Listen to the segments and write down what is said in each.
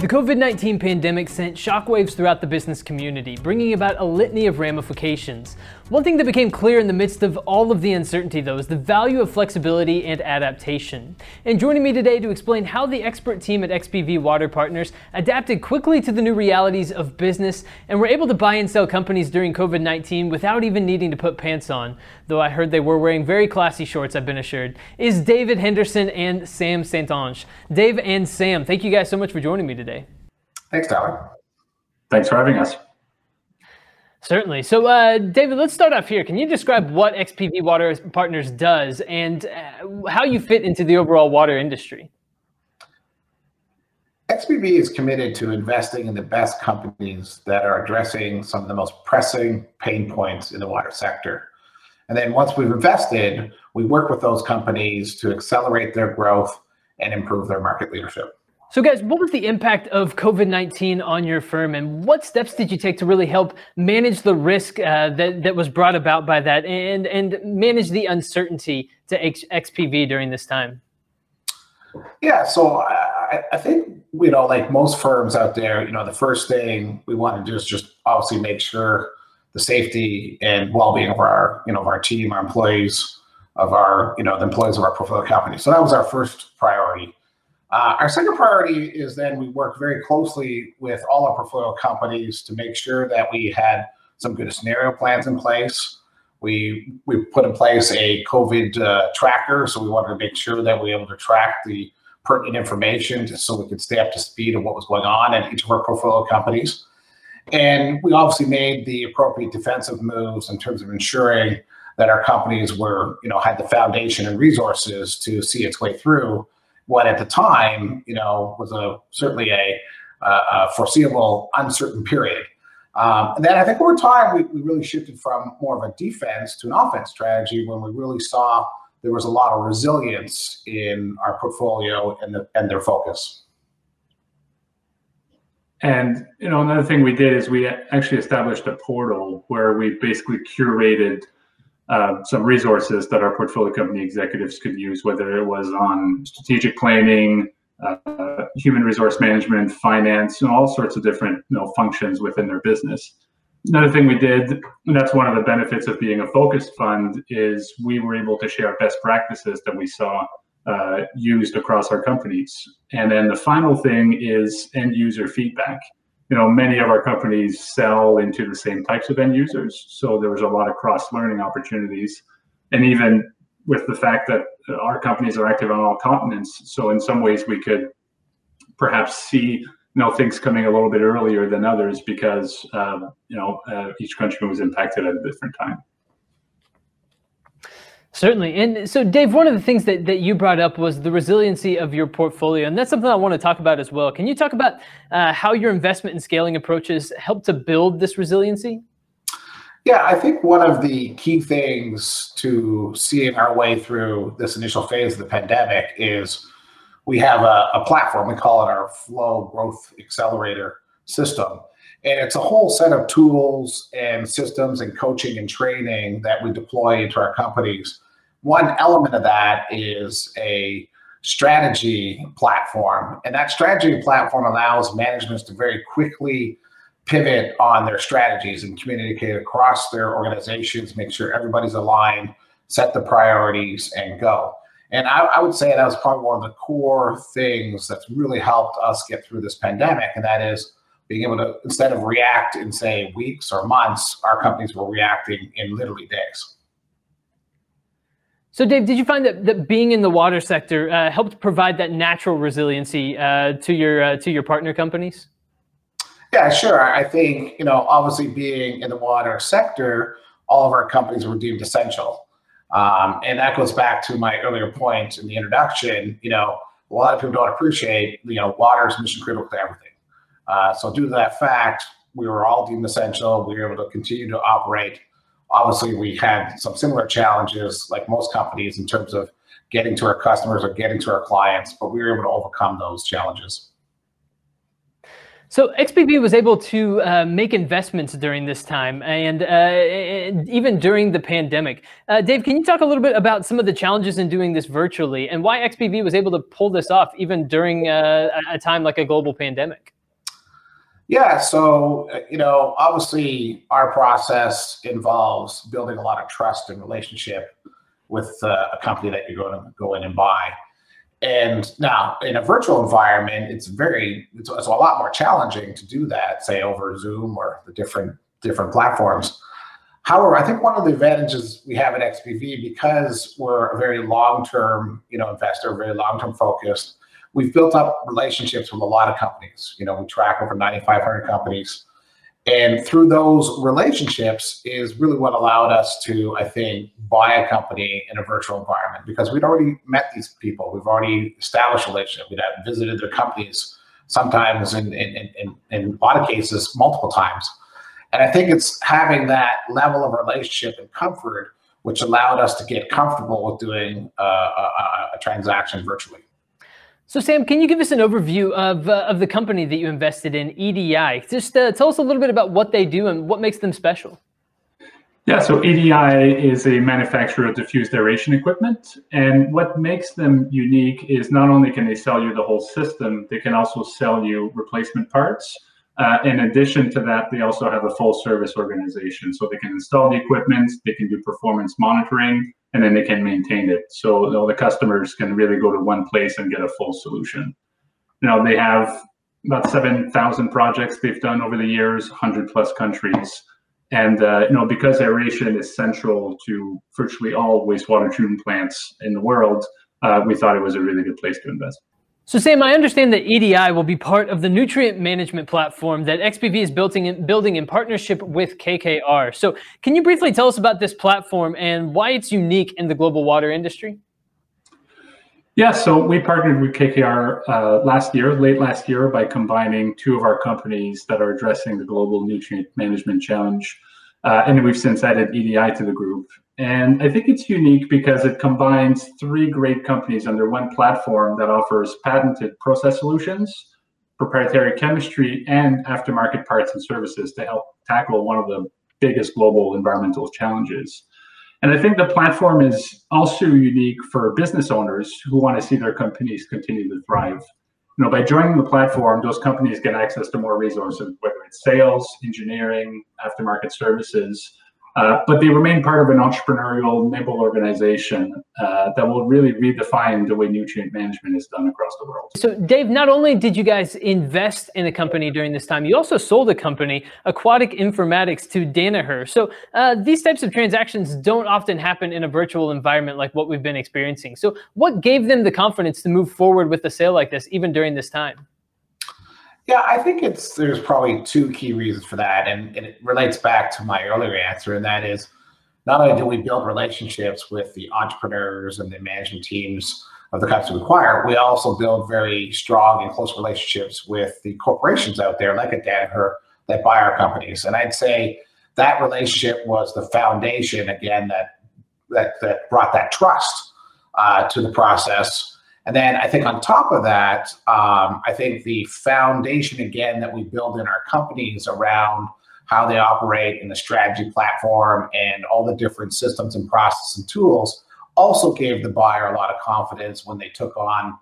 The COVID 19 pandemic sent shockwaves throughout the business community, bringing about a litany of ramifications. One thing that became clear in the midst of all of the uncertainty, though, is the value of flexibility and adaptation. And joining me today to explain how the expert team at XPV Water Partners adapted quickly to the new realities of business and were able to buy and sell companies during COVID 19 without even needing to put pants on, though I heard they were wearing very classy shorts, I've been assured, is David Henderson and Sam Saintonge. Dave and Sam, thank you guys so much for joining me today. Thanks, Tyler. Thanks for having us. Certainly. So, uh, David, let's start off here. Can you describe what XPV Water Partners does and uh, how you fit into the overall water industry? XPV is committed to investing in the best companies that are addressing some of the most pressing pain points in the water sector. And then once we've invested, we work with those companies to accelerate their growth and improve their market leadership. So, guys, what was the impact of COVID 19 on your firm, and what steps did you take to really help manage the risk uh, that, that was brought about by that and, and manage the uncertainty to X- XPV during this time? Yeah, so I, I think, you know, like most firms out there, you know, the first thing we want to do is just obviously make sure the safety and well being of our, you know, of our team, our employees, of our, you know, the employees of our portfolio company. So that was our first priority. Uh, our second priority is then we work very closely with all our portfolio companies to make sure that we had some good scenario plans in place. We we put in place a COVID uh, tracker, so we wanted to make sure that we were able to track the pertinent information so we could stay up to speed of what was going on at each of our portfolio companies. And we obviously made the appropriate defensive moves in terms of ensuring that our companies were, you know, had the foundation and resources to see its way through what at the time, you know, was a certainly a, a foreseeable uncertain period. Um, and then I think over time we, we really shifted from more of a defense to an offense strategy when we really saw there was a lot of resilience in our portfolio and the, and their focus. And you know, another thing we did is we actually established a portal where we basically curated uh, some resources that our portfolio company executives could use, whether it was on strategic planning, uh, human resource management, finance, know, all sorts of different you know, functions within their business. Another thing we did, and that's one of the benefits of being a focused fund, is we were able to share best practices that we saw uh, used across our companies. And then the final thing is end user feedback you know, many of our companies sell into the same types of end users. So there was a lot of cross learning opportunities. And even with the fact that our companies are active on all continents, so in some ways we could perhaps see you know things coming a little bit earlier than others because um, you know uh, each country was impacted at a different time. Certainly. And so, Dave, one of the things that, that you brought up was the resiliency of your portfolio. And that's something I want to talk about as well. Can you talk about uh, how your investment and scaling approaches help to build this resiliency? Yeah, I think one of the key things to seeing our way through this initial phase of the pandemic is we have a, a platform. We call it our Flow Growth Accelerator system. And it's a whole set of tools and systems and coaching and training that we deploy into our companies. One element of that is a strategy platform. And that strategy platform allows managements to very quickly pivot on their strategies and communicate across their organizations, make sure everybody's aligned, set the priorities, and go. And I, I, would say that was probably one of the core things that's really helped us get through this pandemic, and that is being able to instead of react in say weeks or months, our companies were reacting in literally days. So, Dave, did you find that, that being in the water sector uh, helped provide that natural resiliency uh, to your uh, to your partner companies? Yeah, sure. I think you know, obviously, being in the water sector, all of our companies were deemed essential, um, and that goes back to my earlier point in the introduction. You know, a lot of people don't appreciate you know water is mission critical to everything. Uh, so due to that fact, we were all deemed essential. We were able to continue to operate. Obviously, we had some similar challenges, like most companies, in terms of getting to our customers or getting to our clients, but we were able to overcome those challenges. So XPV was able to uh, make investments during this time and, uh, even during the pandemic. Uh, Dave, can you talk a little bit about some of the challenges in doing this virtually and why XPV was able to pull this off even during uh, a time like a global pandemic? Yeah, so you know, obviously, our process involves building a lot of trust and relationship with uh, a company that you're going to go in and buy. And now in a virtual environment, it's very it's, it's, a lot more challenging to do that, say over Zoom or the different different platforms. However, I think one of the advantages we have at XPV because we're a very long-term, you know, investor, very long-term focused. We've built up relationships with a lot of companies. You know, we track over 9,500 companies and through those relationships is really what allowed us to, I think, buy a company in a virtual environment because we'd already met these people. We've already established a relationship. We'd visited their companies sometimes in, in, in, in a lot of cases, multiple times. And I think it's having that level of relationship and comfort which allowed us to get comfortable with doing uh, a, a, a transaction virtually. So, Sam, can you give us an overview of, uh, of the company that you invested in, EDI? Just uh, tell us a little bit about what they do and what makes them special. Yeah, so EDI is a manufacturer of diffused aeration equipment. And what makes them unique is not only can they sell you the whole system, they can also sell you replacement parts. Uh, in addition to that, they also have a full service organization. So they can install the equipment, they can do performance monitoring, and then they can maintain it. So you know, the customers can really go to one place and get a full solution. Know, they have about 7,000 projects they've done over the years, 100 plus countries. And, uh, you know, because aeration is central to virtually all wastewater treatment plants in the world, uh, we thought it was a really good place to invest. So Sam, I understand that EDI will be part of the nutrient management platform that XPV is building in, building in partnership with KKR. So can you briefly tell us about this platform and why it's unique in the global water industry? Yeah, so we partnered with KKR uh, last year, late last year, by combining two of our companies that are addressing the global nutrient management challenge. Uh, and we've since added EDI to the group. And I think it's unique because it combines three great companies under one platform that offers patented process solutions, proprietary chemistry, and aftermarket parts and services to help tackle one of the biggest global environmental challenges. And I think the platform is also unique for business owners who want to see their companies continue to thrive. You know, by joining the platform, those companies get access to more resources, whether it's sales, engineering, aftermarket services, uh, but they remain part of an entrepreneurial, nimble organization uh, that will really redefine the way nutrient management is done across the world. So, Dave, not only did you guys invest in a company during this time, you also sold a company, Aquatic Informatics, to Danaher. So, uh, these types of transactions don't often happen in a virtual environment like what we've been experiencing. So, what gave them the confidence to move forward with a sale like this, even during this time? Yeah, I think it's there's probably two key reasons for that, and, and, it relates back to my earlier answer, and that is not only do we build relationships with the entrepreneurs and the management teams of the companies we acquire, we also build very strong and close relationships with the corporations out there, like a Danaher, that buy our companies. And I'd say that relationship was the foundation again that that that brought that trust uh, to the process and then I think on top of that, um, I think the foundation again that we build in our companies around how they operate in the strategy platform and all the different systems and processes and tools also gave the buyer a lot of confidence when they took on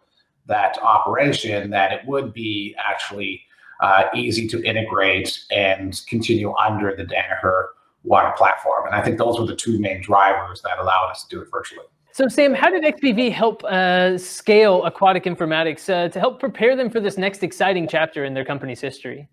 that operation that it would be actually uh, easy to integrate and continue under the Danaher water platform. And I think those were the two main drivers that allowed us to do it virtually. So, Sam, how did XPV help uh, scale aquatic informatics uh, to help prepare them for this next exciting chapter in their company's history?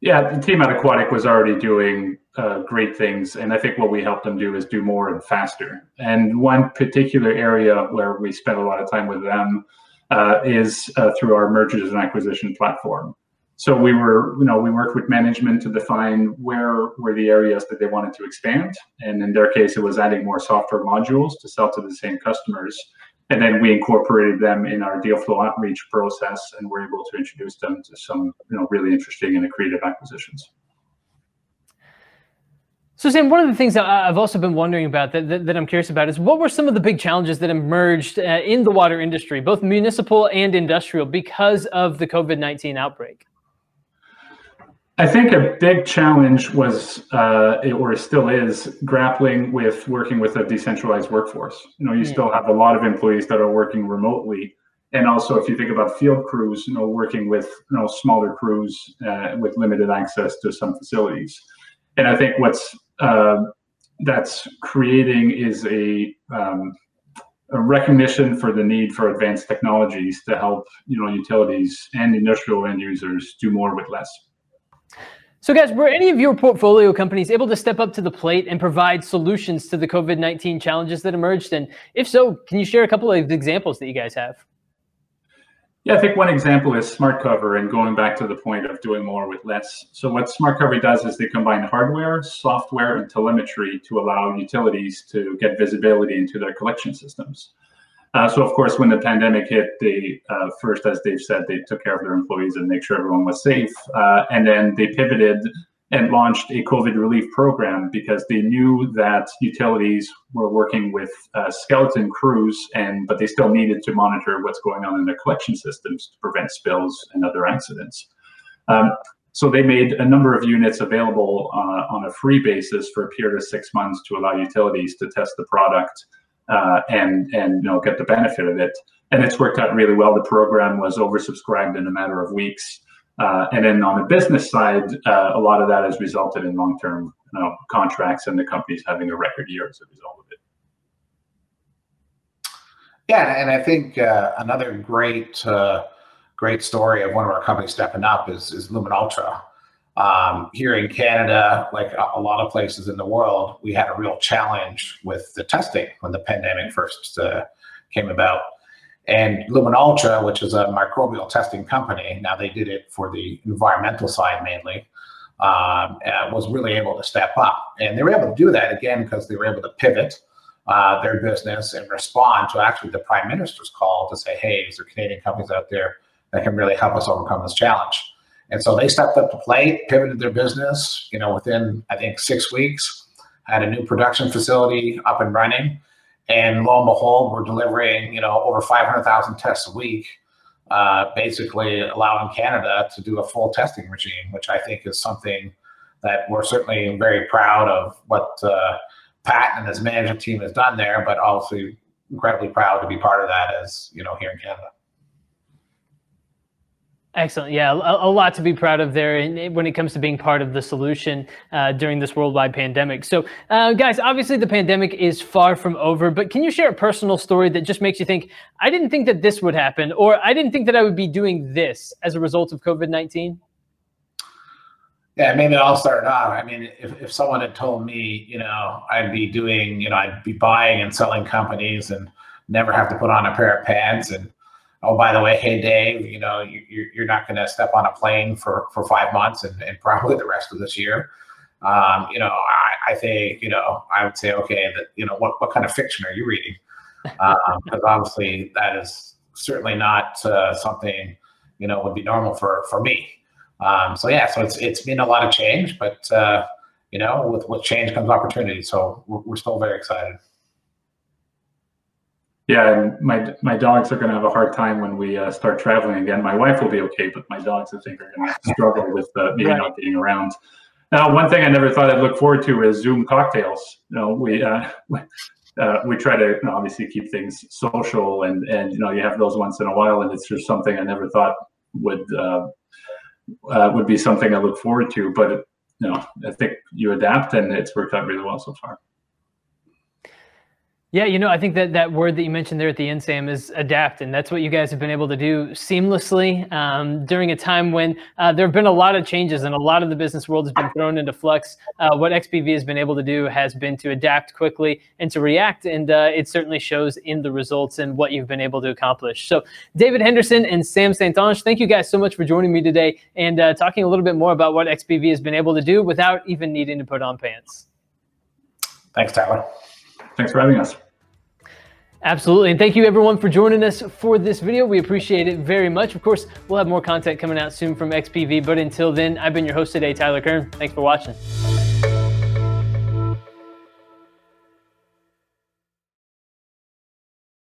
Yeah, the team at Aquatic was already doing uh, great things, and I think what we helped them do is do more and faster. And one particular area where we spent a lot of time with them uh, is uh, through our mergers and acquisition platform so we were you know we worked with management to define where were the areas that they wanted to expand. And in their case it was adding more software modules to sell to the same customers. And then we incorporated them in our deal flow outreach process and were able to introduce them to some you know really interesting and creative acquisitions. So, Sam, one of the things that I've also been wondering about that, that, that, I'm curious about is what were some of the big challenges that emerged uh, in the water industry, both municipal and industrial, because of the COVID 19 outbreak? I think a big challenge was, uh, or still is, grappling with working with a decentralized workforce. You know, you yeah. still have a lot of employees that are working remotely, and also if you think about field crews, you know, working with you know smaller crews uh, with limited access to some facilities. And I think what's uh, that's creating is a um, a recognition for the need for advanced technologies to help you know utilities and industrial end users do more with less. So, guys, were any of your portfolio companies able to step up to the plate and provide solutions to the COVID 19 challenges that emerged? And if so, can you share a couple of examples that you guys have? Yeah, I think one example is SmartCover and going back to the point of doing more with less. So, what SmartCover does is they combine hardware, software, and telemetry to allow utilities to get visibility into their collection systems. Uh, so, of course, when the pandemic hit, they uh, first, as Dave said, they took care of their employees and make sure everyone was safe. Uh, and then they pivoted and launched a COVID relief program because they knew that utilities were working with uh, skeleton crews, and but they still needed to monitor what's going on in their collection systems to prevent spills and other accidents. Um, so they made a number of units available uh, on a free basis for a period of six months to allow utilities to test the product uh, and and you know get the benefit of it. And it's worked out really well. The program was oversubscribed in a matter of weeks. Uh, and then on the business side, uh, a lot of that has resulted in long-term you know, contracts and the companies having a record year as a result of it. Yeah, and I think uh, another great, uh, great story of one of our companies stepping up is is LuminUltra. Um, here in Canada, like a, lot of places in the world, we had a real challenge with the testing when the pandemic first uh, came about. And LuminUltra, which is a microbial testing company, now they did it for the environmental side mainly, um, was really able to step up. And they were able to do that again because they were able to pivot uh, their business and respond to actually the prime minister's call to say, hey, is there Canadian companies out there that can really help us overcome this challenge? And so they stepped up to plate, pivoted their business, you know, within, I think, six weeks, had a new production facility up and running and lo and behold, we're delivering, you know, over 500,000 tests a week, uh, basically allowing Canada to do a full testing regime, which I think is something that we're certainly very proud of what uh, Pat and his management team has done there, but also incredibly proud to be part of that as, you know, here in Canada. Excellent. Yeah, a, a, lot to be proud of there when it comes to being part of the solution uh, during this worldwide pandemic. So, uh, guys, obviously the pandemic is far from over, but can you share a personal story that just makes you think, I didn't think that this would happen, or I didn't think that I would be doing this as a result of COVID 19? Yeah, maybe I'll start off. I mean, if, if someone had told me, you know, I'd be doing, you know, I'd be buying and selling companies and never have to put on a pair of pants and oh, by the way, hey, Dave, you know, you, you're not going to step on a plane for, for five months and, and probably the rest of this year. Um, you know, I, I think, you know, I would say, okay, that, you know, what, what kind of fiction are you reading? Because um, obviously that is certainly not uh, something, you know, would be normal for, for me. Um, so yeah, so it's, it's been a lot of change, but, uh, you know, with, with change comes opportunity. So we're, we're still very excited. Yeah, and my my dogs are going to have a hard time when we uh, start traveling again. My wife will be okay, but my dogs, I think, are going to struggle with uh, maybe right. not getting around. Now, one thing I never thought I'd look forward to is Zoom cocktails. You know, we uh, uh, we try to you know, obviously keep things social, and and you know, you have those once in a while, and it's just something I never thought would uh, uh, would be something I look forward to. But you know, I think you adapt, and it's worked out really well so far. Yeah, you know, I think that that word that you mentioned there at the end, Sam, is adapt, and that's what you guys have been able to do seamlessly um, during a time when uh, there have been a lot of changes and a lot of the business world has been thrown into flux. Uh, what XPV has been able to do has been to adapt quickly and to react, and uh, it certainly shows in the results and what you've been able to accomplish. So, David Henderson and Sam Saint-Onge, thank you guys so much for joining me today and uh, talking a little bit more about what XPV has been able to do without even needing to put on pants. Thanks, Tyler. Thanks for having us. Absolutely. And thank you everyone for joining us for this video. We appreciate it very much. Of course, we'll have more content coming out soon from XPV. But until then, I've been your host today, Tyler Kern. Thanks for watching.